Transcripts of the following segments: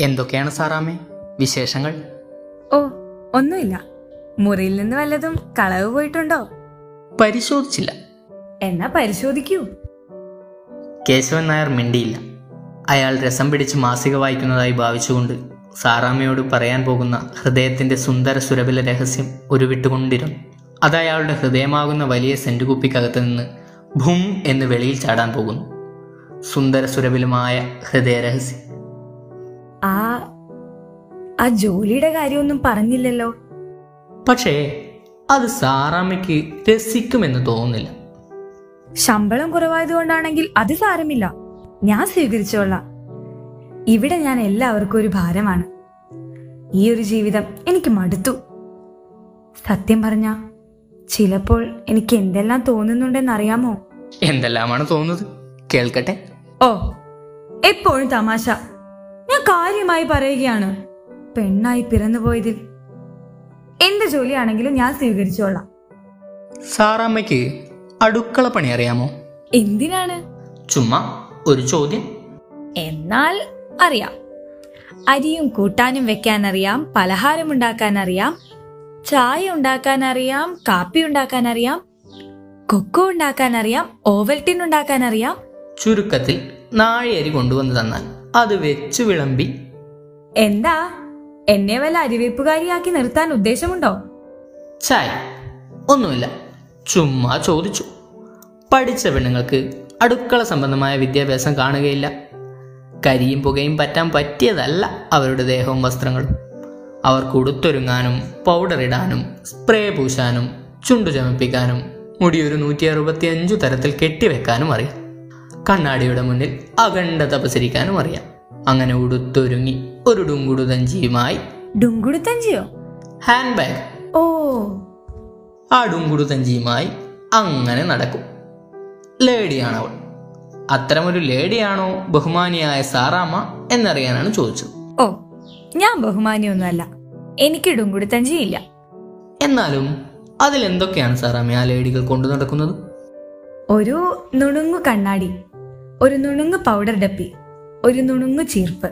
എന്തൊക്കെയാണ് സാറാമ്മേ വിശേഷങ്ങൾ? ഓ ഒന്നുമില്ല. മുറിയിൽ നിന്ന് വല്ലതും കളവ് പോയിട്ടുണ്ടോ? പരിശോധിച്ചില്ല. എന്നാ പരിശോധിക്കൂ. കേശവൻ നായർ മിണ്ടിയില്ല. അയാൾ രസം പിടിച്ച് മാസിക വായിക്കുന്നതായി ഭാവിച്ചുകൊണ്ട് സാറാമ്മയോട് പറയാൻ പോകുന്ന ഹൃദയത്തിന്റെ സുന്ദര സുരഭില രഹസ്യം ഉരുവിട്ടുകൊണ്ടിരുന്നു. അത് അയാളുടെ ഹൃദയമാകുന്ന വലിയ സെന്റ് കുപ്പിക്കകത്ത് നിന്ന് ഭും എന്ന് വെളിയിൽ ചാടാൻ പോകുന്നു. സുന്ദര സുരഭിലമായ ഹൃദയ രഹസ്യം. ആ ആ ജോലിയുടെ കാര്യമൊന്നും പറഞ്ഞില്ലല്ലോ. പക്ഷേ അത് സാറാമ്മയ്ക്ക് രസിക്കുമെന്ന് തോന്നുന്നില്ല. ശമ്പളം കുറവായതുകൊണ്ടാണെങ്കിൽ അത് സാരമില്ല. ഞാൻ സ്വീകരിച്ചോളാം. ഇവിടെ ഞാൻ എല്ലാവർക്കും ഒരു ഭാരമാണ്. ഈ ഒരു ജീവിതം എനിക്ക് മടുത്തു. സത്യം പറഞ്ഞ ചിലപ്പോൾ എനിക്ക് എന്തെല്ലാം തോന്നുന്നുണ്ടെന്ന് അറിയാമോ എന്തെല്ലാമാണ് തോന്നുന്നത്? കേൾക്കട്ടെ. ഓ എപ്പോഴും തമാശ. ഞാൻ കാര്യമായി പറയുകയാണ്. പെണ്ണായി പിറന്നുപോയതിൽ എന്ത് ജോലിയാണെങ്കിലും ഞാൻ സ്വീകരിച്ചോളാം. സാറാമ്മയ്ക്ക് അടുക്കള പണി അറിയാമോ? എന്തിനാണ്? ചുമ്മാ ഒരു ചോദ്യം. എന്നാൽ അറിയാം. അരിയും കൂട്ടാനും വെക്കാൻ അറിയാം പലഹാരം ഉണ്ടാക്കാൻ അറിയാം ചായ ഉണ്ടാക്കാൻ അറിയാം കാപ്പി ഉണ്ടാക്കാൻ അറിയാം കൊക്കോ ഉണ്ടാക്കാൻ അറിയാം ഓവൽറ്റിൻ ഉണ്ടാക്കാൻ അറിയാം ചുരുക്കത്തിൽ നാഴിയരി കൊണ്ടുവന്ന് തന്നാൽ. അത് വെച്ചു വിളമ്പി. എന്താ? എന്നെ വല്ല അരിവെപ്പുകാരിയാക്കി നിർത്താൻ ഉദ്ദേശമുണ്ടോ? ചായ ഒന്നുമില്ല. ചുമ്മാ ചോദിച്ചു. പഠിച്ച പെണ്ണുങ്ങൾക്ക് അടുക്കള സംബന്ധമായ വിദ്യാഭ്യാസം കാണുകയില്ല. കരിയും പുകയും പറ്റാൻ പറ്റിയതല്ല അവരുടെ ദേഹവും വസ്ത്രങ്ങളും. അവർ ഉടുത്തൊരുങ്ങാനും പൗഡർ ഇടാനും സ്പ്രേ പൂശാനും ചുണ്ടു ചമപ്പിക്കാനും മുടി ഒരു നൂറ്റി അറുപത്തി അഞ്ചു തരത്തിൽ കെട്ടിവെക്കാനും അറിയാം. കണ്ണാടിയുടെ മുന്നിൽ അഖണ്ഡ തപസരിക്കാനും അറിയാം. അങ്ങനെ ഉടുത്തൊരുങ്ങി ഒരു ഡുങ്കുടുതഞ്ചിയുമായി ഡുങ്കുടുത്തഞ്ചിയോ ഹാൻഡ് ബാഗ് ഓ. ആ ഡുങ്കുടുതഞ്ചിയുമായി അങ്ങനെ നടക്കും. ലേഡിയാണ് അവൾ. അത്തരമൊരു ലേഡിയാണോ ബഹുമാനിയായ സാറാമ്മ എന്നറിയാനാണ് ചോദിച്ചത്. ഓ ഞാൻ ബഹുമാനിയൊന്നുമല്ല. എനിക്ക് ഡുങ്കുടുത്തഞ്ചിയില്ല എന്നാലും അതിലെന്തൊക്കെയാണ് സാറാമ്മ ആ ലേഡികൾ കൊണ്ടു നടക്കുന്നത്? ഒരു നുണുങ്ങു കണ്ണാടി. ഒരു നുണുങ്ങ് പൗഡർ ഡപ്പി ഒരു നുണുങ്ങ് ചീർപ്പ്.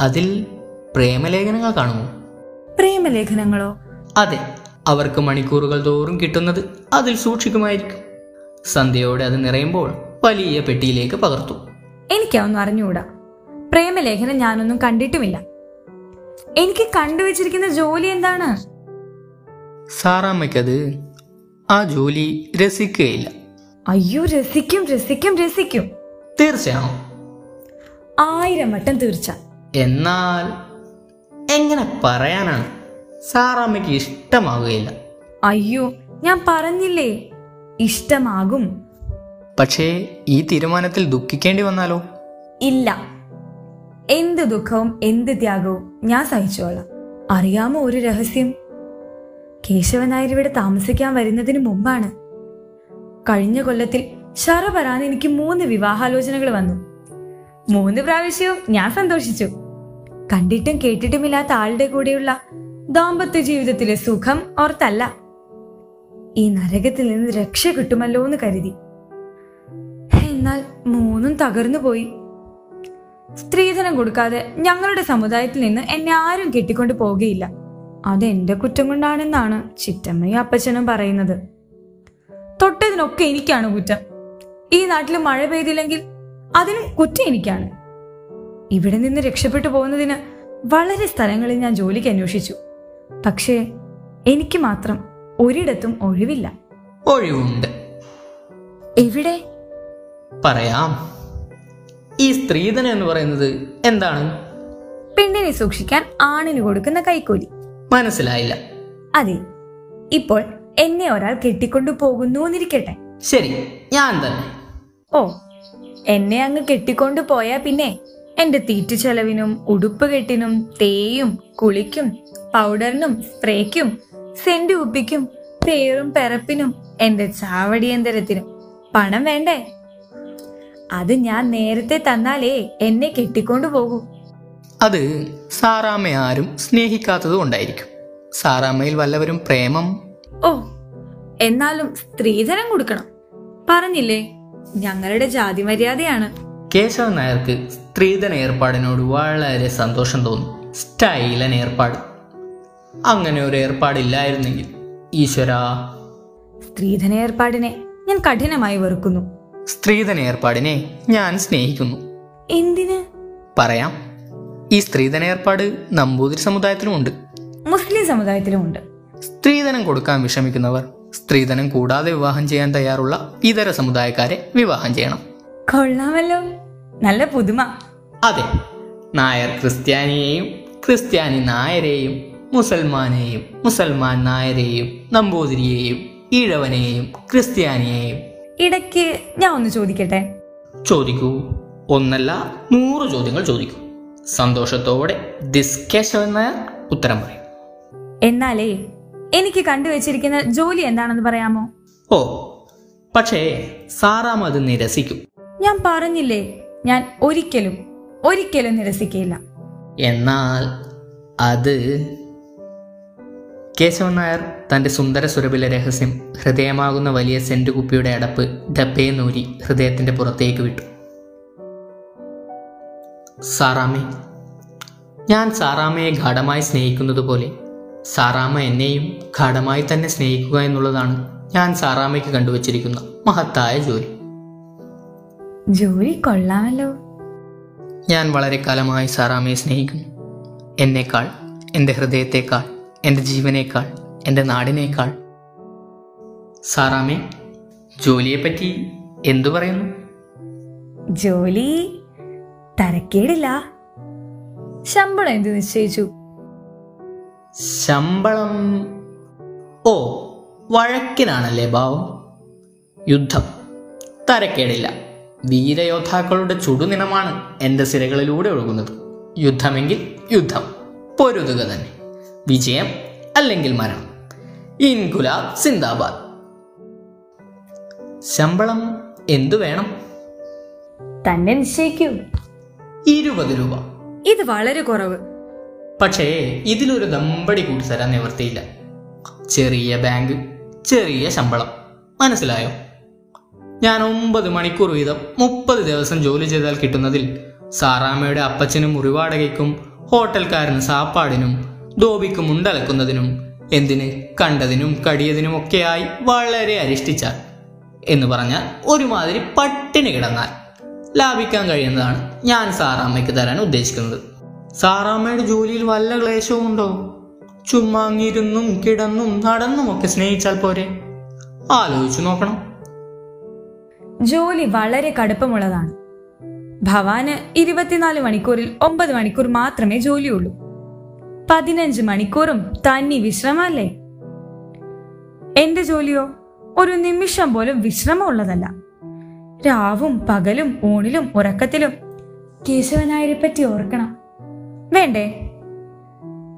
അതിൽ പ്രേമലേഖനങ്ങൾ കാണുമോ? പ്രേമലേഖനങ്ങളോ? അതെ അവർക്ക് മണിക്കൂറുകൾ തോറും കിട്ടുന്നത് അതിൽ സൂക്ഷിക്കുമായിരിക്കും. സന്ധ്യയോടെ അത് നിറയുമ്പോൾ വലിയ പെട്ടിയിലേക്ക് പകർത്തു. എനിക്കതൊന്നും അറിഞ്ഞുകൂടാ. പ്രേമലേഖനം ഞാനൊന്നും കണ്ടിട്ടുമില്ല. എനിക്ക് കണ്ടുവച്ചിരിക്കുന്ന ജോലി എന്താണ്? സാറാമ്മയ്ക്കത് ആ ജോലി രസിക്കുകയില്ല. അയ്യോ രസിക്കും രസിക്കും രസിക്കും. തീർച്ചയാണോ? ആയിരം വട്ടം തീർച്ച. എന്നാൽ എങ്ങനെ പറയാനാണ്? സാറാമ്മയ്ക്ക് ഇഷ്ടമാവുകയില്ല. അയ്യോ ഞാൻ പറഞ്ഞില്ലേ? ഇഷ്ടമാകും. പക്ഷേ ഈ തീരുമാനത്തിൽ ദുഃഖിക്കേണ്ടി വന്നാലോ? ഇല്ല. എന്ത് ദുഃഖവും എന്ത് ത്യാഗവും ഞാൻ സഹിച്ചോളാം. അറിയാമോ ഒരു രഹസ്യം? കേശവനായർ ഇവിടെ താമസിക്കാൻ വരുന്നതിന് മുമ്പാണ്. കഴിഞ്ഞ കൊല്ലത്തിൽ ശറപറാന്ന് എനിക്ക് മൂന്ന് വിവാഹാലോചനകൾ വന്നു. മൂന്ന് പ്രാവശ്യവും ഞാൻ സന്തോഷിച്ചു. കണ്ടിട്ടും കേട്ടിട്ടുമില്ലാത്ത ആളുടെ കൂടെയുള്ള ദാമ്പത്യ ജീവിതത്തിലെ സുഖം ഓർത്തല്ല. ഈ നരകത്തിൽ നിന്ന് രക്ഷ കിട്ടുമല്ലോ എന്ന് കരുതി. എന്നാൽ മൂന്നും തകർന്നു പോയി. സ്ത്രീധനം കൊടുക്കാതെ ഞങ്ങളുടെ സമുദായത്തിൽ നിന്ന് എന്നെ ആരും കെട്ടിക്കൊണ്ട് പോകുകയില്ല. അതെന്റെ കുറ്റം കൊണ്ടാണെന്നാണ് ചിറ്റമ്മയും അപ്പച്ചനും പറയുന്നത്. തൊട്ടതിനൊക്കെ എനിക്കാണ് കുറ്റം. ഈ നാട്ടിൽ മഴ പെയ്തില്ലെങ്കിൽ അതിന് കുറ്റം എനിക്കാണ്. ഇവിടെ നിന്ന് രക്ഷപ്പെട്ടു പോകുന്നതിന് വളരെ സ്ഥലങ്ങളിൽ ഞാൻ ജോലിക്ക് അന്വേഷിച്ചു. പക്ഷേ എനിക്ക് മാത്രം ഒരിടത്തും ഒഴിവില്ല. ഒഴിവുണ്ട്. എവിടെ? പറയാം. ഈ സ്ത്രീധനം എന്ന് പറയുന്നത് എന്താണ്? പെണ്ണിനെ സൂക്ഷിക്കാൻ ആണിന് കൊടുക്കുന്ന കൈക്കൂലി. മനസ്സിലായില്ല. അതെ. ഇപ്പോൾ എന്നെ ഒരാൾ കെട്ടിക്കൊണ്ടു പോകുന്നു എന്നിരിക്കട്ടെ. ശരി ഞാൻ തന്നെ. ഓ എന്നെ അങ്ങ് കെട്ടിക്കൊണ്ടു പോയാ പിന്നെ എന്റെ തീറ്റ ചെലവിനും ഉടുപ്പ് കെട്ടിനും തേയും കുളിക്കും പൗഡറിനും സ്പ്രേക്കും സെന്റ് ഉപ്പിക്കും പേറും പെറപ്പിനും എന്റെ ചാവടിയന്തരത്തിനും പണം വേണ്ടേ? അത് ഞാൻ നേരത്തെ തന്നാലേ എന്നെ കെട്ടിക്കൊണ്ടു പോകൂ. അത് സാറാമ്മ ആരും സ്നേഹിക്കാത്തത് കൊണ്ടായിരിക്കും. സാറാമ്മയിൽ വല്ലവരും പ്രേമം? ഓ എന്നാലും സ്ത്രീധനം കൊടുക്കണം. പറഞ്ഞില്ലേ? ഞങ്ങളുടെ ജാതി മര്യാദയാണ്. കേശവൻ നായർക്ക് സ്ത്രീധന ഏർപ്പാടിനോട് വളരെ സന്തോഷം തോന്നും. സ്റ്റൈലൻ ഏർപ്പാട്. അങ്ങനെ ഒരു ഏർപ്പാടില്ലായിരുന്നെങ്കിൽ. ഈശ്വര. സ്ത്രീധന ഏർപ്പാടിനെ ഞാൻ കഠിനമായി വെറുക്കുന്നു. സ്ത്രീധന ഏർപ്പാടിനെ ഞാൻ സ്നേഹിക്കുന്നു. എന്തിന്? പറയാം. ഈ സ്ത്രീധന ഏർപ്പാട് നമ്പൂതിരി സമുദായത്തിലുമുണ്ട്. മുസ്ലിം സമുദായത്തിലുമുണ്ട്. സ്ത്രീധനം കൊടുക്കാൻ വിഷമിക്കുന്നവർ സ്ത്രീധനം കൂടാതെ വിവാഹം ചെയ്യാൻ തയ്യാറുള്ള ഇതര സമുദായക്കാരെ വിവാഹം ചെയ്യണം. കൊള്ളാമല്ലോ. നല്ല പുതുമ. അതെ നായർ ക്രിസ്ത്യാനിയെയും ക്രിസ്ത്യാനി നായരെയും മുസൽമാനെയും മുസൽമാൻ നായരെയും നമ്പൂതിരിയെയും ഈഴവനെയും ക്രിസ്ത്യാനിയെയും. ഇടയ്ക്ക് ഞാൻ ഒന്ന് ചോദിക്കട്ടെ? ചോദിക്കൂ. ഒന്നല്ല നൂറ് ചോദ്യങ്ങൾ ചോദിക്കൂ. സന്തോഷത്തോടെ ദിസ് കേശവൻ നായർ ഉത്തരം പറയും. എന്നാലേ എനിക്ക് കണ്ടുവച്ചിരിക്കുന്ന ജോലി എന്താണെന്ന് പറയാമോ? ഓ പക്ഷേ സാറാം അത് നിരസിക്കും. ഞാൻ പറഞ്ഞില്ലേ ഞാൻ ഒരിക്കലും ഒരിക്കലും നിരസിക്കയില്ല. എന്നാൽ അത് കേശവൻ നായർ തന്റെ സുന്ദര സുരഭിലെ രഹസ്യം ഹൃദയമാകുന്ന വലിയ സെന്റ് കുപ്പിയുടെ അടപ്പ് ഡപ്പയെ നൂരി ഹൃദയത്തിന്റെ പുറത്തേക്ക് വിട്ടു. സാറാമ്മേ ഞാൻ സാറാമ്മയെ ഗാഠമായി സ്നേഹിക്കുന്നത് പോലെ സാറാമ്മ എന്നെയും ഘടമായി തന്നെ സ്നേഹിക്കുക എന്നുള്ളതാണ് ഞാൻ സാറാമ്മയ്ക്ക് കണ്ടുവച്ചിരിക്കുന്ന മഹത്തായ ജോലി. ജോലി കൊള്ളാമല്ലോ. ഞാൻ വളരെ കാലമായി സാറാമ്മയെ സ്നേഹിക്കുന്നു. എന്നേക്കാൾ എന്റെ ഹൃദയത്തേക്കാൾ എന്റെ ജീവനേക്കാൾ എന്റെ നാടിനേക്കാൾ. സാറാമ്മേ ജോലിയെപ്പറ്റി എന്തു പറയുന്നു? ജോലി തരക്കേടില്ല. ശമ്പളം എന്ത് നിശ്ചയിച്ചു? ശമ്പളം. ഓ വഴക്കിനാണല്ലേ ഭാവം യുദ്ധം. തരക്കേടില്ല. വീരയോദ്ധാക്കളുടെ ചുടുനിണമാണ് എന്റെ സിരകളിലൂടെ ഒഴുകുന്നത്. യുദ്ധമെങ്കിൽ യുദ്ധം. പൊരുതുക തന്നെ. വിജയം അല്ലെങ്കിൽ മരണം. ഇൻകുലാബ് സിന്ദാബാദ്. ശമ്പളം എന്തു വേണം? തന്നെ നിശ്ചയിക്കൂ. ഇരുപത് രൂപ. ഇത് വളരെ കുറവ്. പക്ഷേ ഇതിലൊരു ദമ്പടി കൂട്ടി തരാൻ നിവർത്തിയില്ല ചെറിയ ബാങ്ക് ചെറിയ ശമ്പളം. മനസ്സിലായോ? ഞാൻ ഒമ്പത് മണിക്കൂർ വീതം മുപ്പത് ദിവസം ജോലി ചെയ്താൽ കിട്ടുന്നതിൽ സാറാമ്മയുടെ അപ്പച്ചനും മുറിവാടകയ്ക്കും ഹോട്ടൽക്കാരന് സാപ്പാടിനും ധോബിക്കും ഉണ്ടലക്കുന്നതിനും എന്തിന് കണ്ടതിനും കടിയതിനും ഒക്കെയായി വളരെ അരിഷ്ടിച്ചാൽ എന്ന് പറഞ്ഞാൽ ഒരുമാതിരി പട്ടിണി കിടന്നാൽ ലാഭിക്കാൻ കഴിയുന്നതാണ് ഞാൻ സാറാമ്മയ്ക്ക് തരാൻ ഉദ്ദേശിക്കുന്നത്. സാറാമ്മയുടെ ജോലിയിൽ വല്ല ക്ലേശവും ഉണ്ടോ? ചുമ്മാങ്ങിരുന്നും കിടന്നും നടന്നും ഒക്കെ സ്നേഹിച്ചാൽ പോരെ. ആലോചിച്ചു നോക്കണം. ജോലി വളരെ കടുപ്പമുള്ളതാണ്. ഭവാന് ഇരുപത്തിനാല് മണിക്കൂറിൽ ഒമ്പത് മണിക്കൂർ മാത്രമേ ജോലിയുള്ളൂ. പതിനഞ്ച് മണിക്കൂറും തന്നി വിശ്രമല്ലേ? എന്റെ ജോലിയോ? ഒരു നിമിഷം പോലും വിശ്രമമുള്ളതല്ല. രാവും പകലും ഊണിലും ഉറക്കത്തിലും കേശവനായരെ പറ്റി ഓർക്കണം. വേണ്ടേ?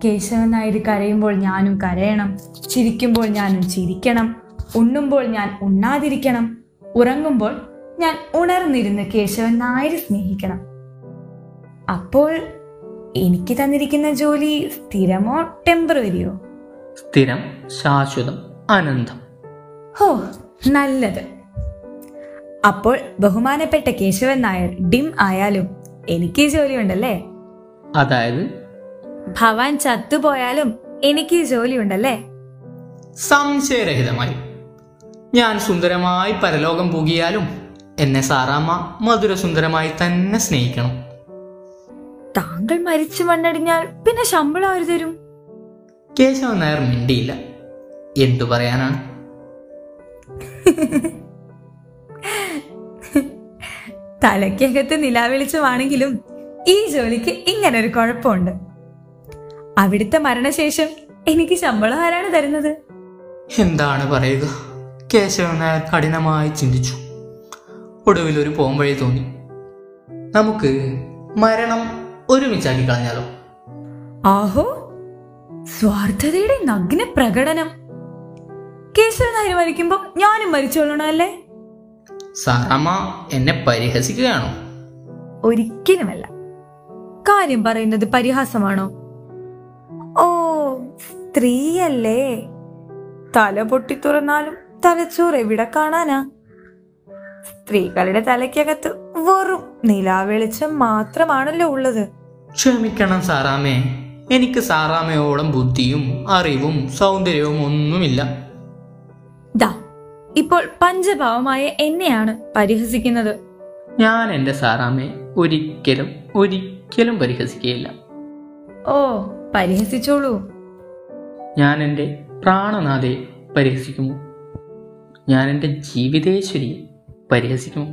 കേശവൻ നായർ കരയുമ്പോൾ ഞാനും കരയണം. ചിരിക്കുമ്പോൾ ഞാനും ചിരിക്കണം. ഉണ്ണുമ്പോൾ ഞാൻ ഉണ്ണാതിരിക്കണം. ഉറങ്ങുമ്പോൾ ഞാൻ ഉണർന്നിരുന്ന് കേശവൻ നായർ സ്നേഹിക്കണം. അപ്പോൾ എനിക്ക് തന്നിരിക്കുന്ന ജോലി സ്ഥിരമോ ടെമ്പററിയോ? സ്ഥിരം ശാശ്വതം അനന്തം ഹോ നല്ലത്. അപ്പോൾ ബഹുമാനപ്പെട്ട കേശവൻ നായർ ഡിം ആയാലും എനിക്ക് ഈ ജോലിയുണ്ടല്ലേ? അതായത്? ഭവാൻ ചത്തുപോയാലും എനിക്ക് ഈ ജോലിയുണ്ടല്ലേ? സംശയരഹിതമായി. ഞാൻ സുന്ദരമായി പരലോകം പൂകിയാലും എന്നെ സാറാമ്മ മധുരസുന്ദരമായി തന്നെ സ്നേഹിക്കണം. താങ്കൾ മരിച്ചു മണ്ണടിഞ്ഞാൽ പിന്നെ ശമ്പളം ആര് തരും? കേശവൻ നായർ മിണ്ടിയില്ല. എന്തു പറയാനാണ്? തലയ്ക്കകത്ത് നിലാവെളിച്ചമാണെങ്കിലും ഈ ജോലിക്ക് ഇങ്ങനെ ഒരു കുഴപ്പമുണ്ട്. അവിടുത്തെ മരണശേഷം എനിക്ക് ശമ്പളം ആരാണ് തരുന്നത്? എന്താണ് പറയുക? കേശവൻ നായർ കഠിനമായി ചിന്തിച്ചു. ഒടുവിൽ ഒരു പോംവഴി തോന്നി. നമുക്ക് മരണം ഒരുമിച്ചാക്കി കളഞ്ഞാലോ? ആഹോ സ്വാർത്ഥതയുടെ നഗ്ന പ്രകടനം. കേശവൻ നായർ മരിക്കുമ്പോ ഞാനും മരിച്ചോളണം അല്ലേ? സാറമ്മ എന്നെ പരിഹസിക്കുകയാണോ? ഒരിക്കലുമല്ല. കാര്യം പറയുന്നത് പരിഹാസമാണോ? ഓ സ്ത്രീയല്ലേ. തല പൊട്ടി തുറന്നാലും തലച്ചോറ് എവിടെ കാണാനാ? സ്ത്രീകളുടെ തലയ്ക്കകത്ത് വെറും നിലാവെളിച്ചം മാത്രമാണല്ലോ ഉള്ളത്. ക്ഷമിക്കണം സാറാമേ എനിക്ക് സാറാമയോളം ബുദ്ധിയും അറിവും സൗന്ദര്യവും ഒന്നുമില്ല. ദാ ഇപ്പോൾ പഞ്ചഭാവമായ എന്നെയാണ് പരിഹസിക്കുന്നത്. ഞാൻ എന്റെ സാറാമ്മയെ ഒരിക്കലും ഒരിക്കലും പരിഹസിക്കുകയില്ല. ഓ പരിഹസിച്ചോളൂ. ഞാൻ എന്റെ പ്രാണനാഥയെ പരിഹസിക്കുമോ ഞാൻ എന്റെ ജീവിതേശ്വരിയെ പരിഹസിക്കുമോ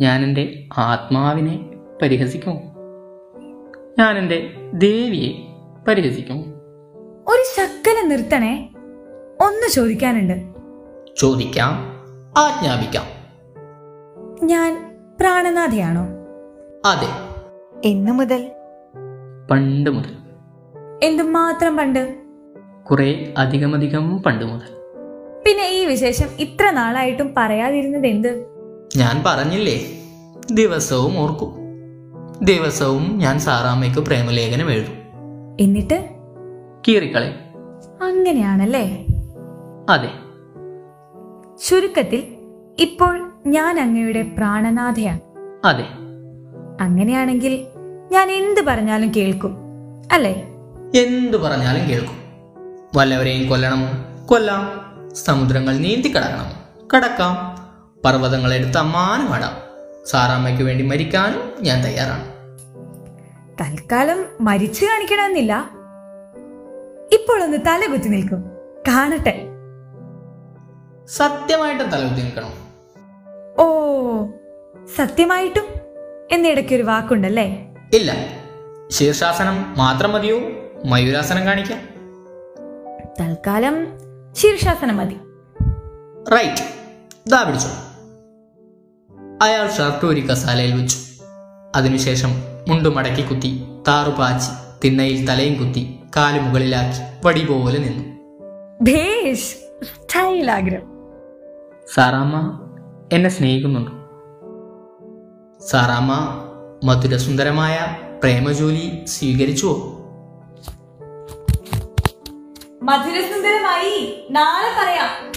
ഞാൻ എന്റെ ആത്മാവിനെ പരിഹസിക്കുമോ ഞാൻ എന്റെ ദേവിയെ പരിഹസിക്കുമോ ഒരു ശക്കനെ നിർത്തണേ. ഒന്ന് ചോദിക്കാനുണ്ട്. ചോദിക്കാം ആജ്ഞാപിക്കാം. ഞാൻ പ്രാണനാഥയാണോ? അതെ. എന്നു മുതൽ? പണ്ട് മുതൽ. എന്തുമാത്രം പണ്ട്? കുറെ അധികമധികം പണ്ട് മുതൽ. പിന്നെ ഈ വിശേഷം ഇത്ര നാളായിട്ടും പറയാതിരുന്നത് എന്ത്? ഞാൻ പറഞ്ഞില്ലേ? ദിവസവും ഓർക്കും. ദിവസവും ഞാൻ സാറാമ്മയ്ക്ക് പ്രേമലേഖനം എഴുതും. എന്നിട്ട്? കീറിക്കളെ അങ്ങനെയാണല്ലേ? അതെ. ചുരുക്കത്തിൽ ഇപ്പോൾ ഞാൻ അങ്ങയുടെ പ്രാണനാഥയാണ്. അതെ. അങ്ങനെയാണെങ്കിൽ ഞാൻ എന്ത് പറഞ്ഞാലും കേൾക്കും അല്ലേ? എന്തു പറഞ്ഞാലും കേൾക്കും. വല്ലവരെയും കൊല്ലണമോ കൊല്ലാം. സമുദ്രങ്ങൾ നീന്തി കടക്കണം കടക്കാം. പർവതങ്ങളെടുത്ത് അമ്മാനമാടാം സാറാമ്മയ്ക്ക് വേണ്ടി മരിക്കാനും ഞാൻ തയ്യാറാണ്. തൽക്കാലം മരിച്ചു കാണിക്കണമെന്നില്ല. ഇപ്പോൾ ഒന്ന് തലകുത്തി നിൽക്കും. കാണട്ടെ. സത്യമായിട്ട് തലകുത്തി നിൽക്കണം. ഓ സത്യമായിട്ടും? എന്നിടയ്ക്ക് ഒരു വാക്കുണ്ടല്ലേ? ഇല്ല. ശീർഷാസനം മാത്രം മതിയോ? മയൂരാസനം കാണിക്കാം. തൽക്കാലം ശീർഷാസനം മതി. റൈറ്റ്. ദാ പിടിച്ചു. അയാൾ ഷർട്ട് ഒരു കസാലയിൽ വെച്ചു. അതിനുശേഷം മുണ്ടു മടക്കി കുത്തി താറുപാച്ചി തിണ്ണയിൽ തലയും കുത്തി കാൽ മുകളിലാക്കി വടി പോലെ നിന്നു. ഭേഷ് സ്റ്റൈലാഗ്രഹം സാറാമ്മ എന്നെ സ്നേഹിക്കുന്നുണ്ടോ. സാറാമ്മ മധുരസുന്ദരമായ പ്രേമജോലി സ്വീകരിച്ചുവോ? മധുരസുന്ദരമായി നാളെ പറയാം.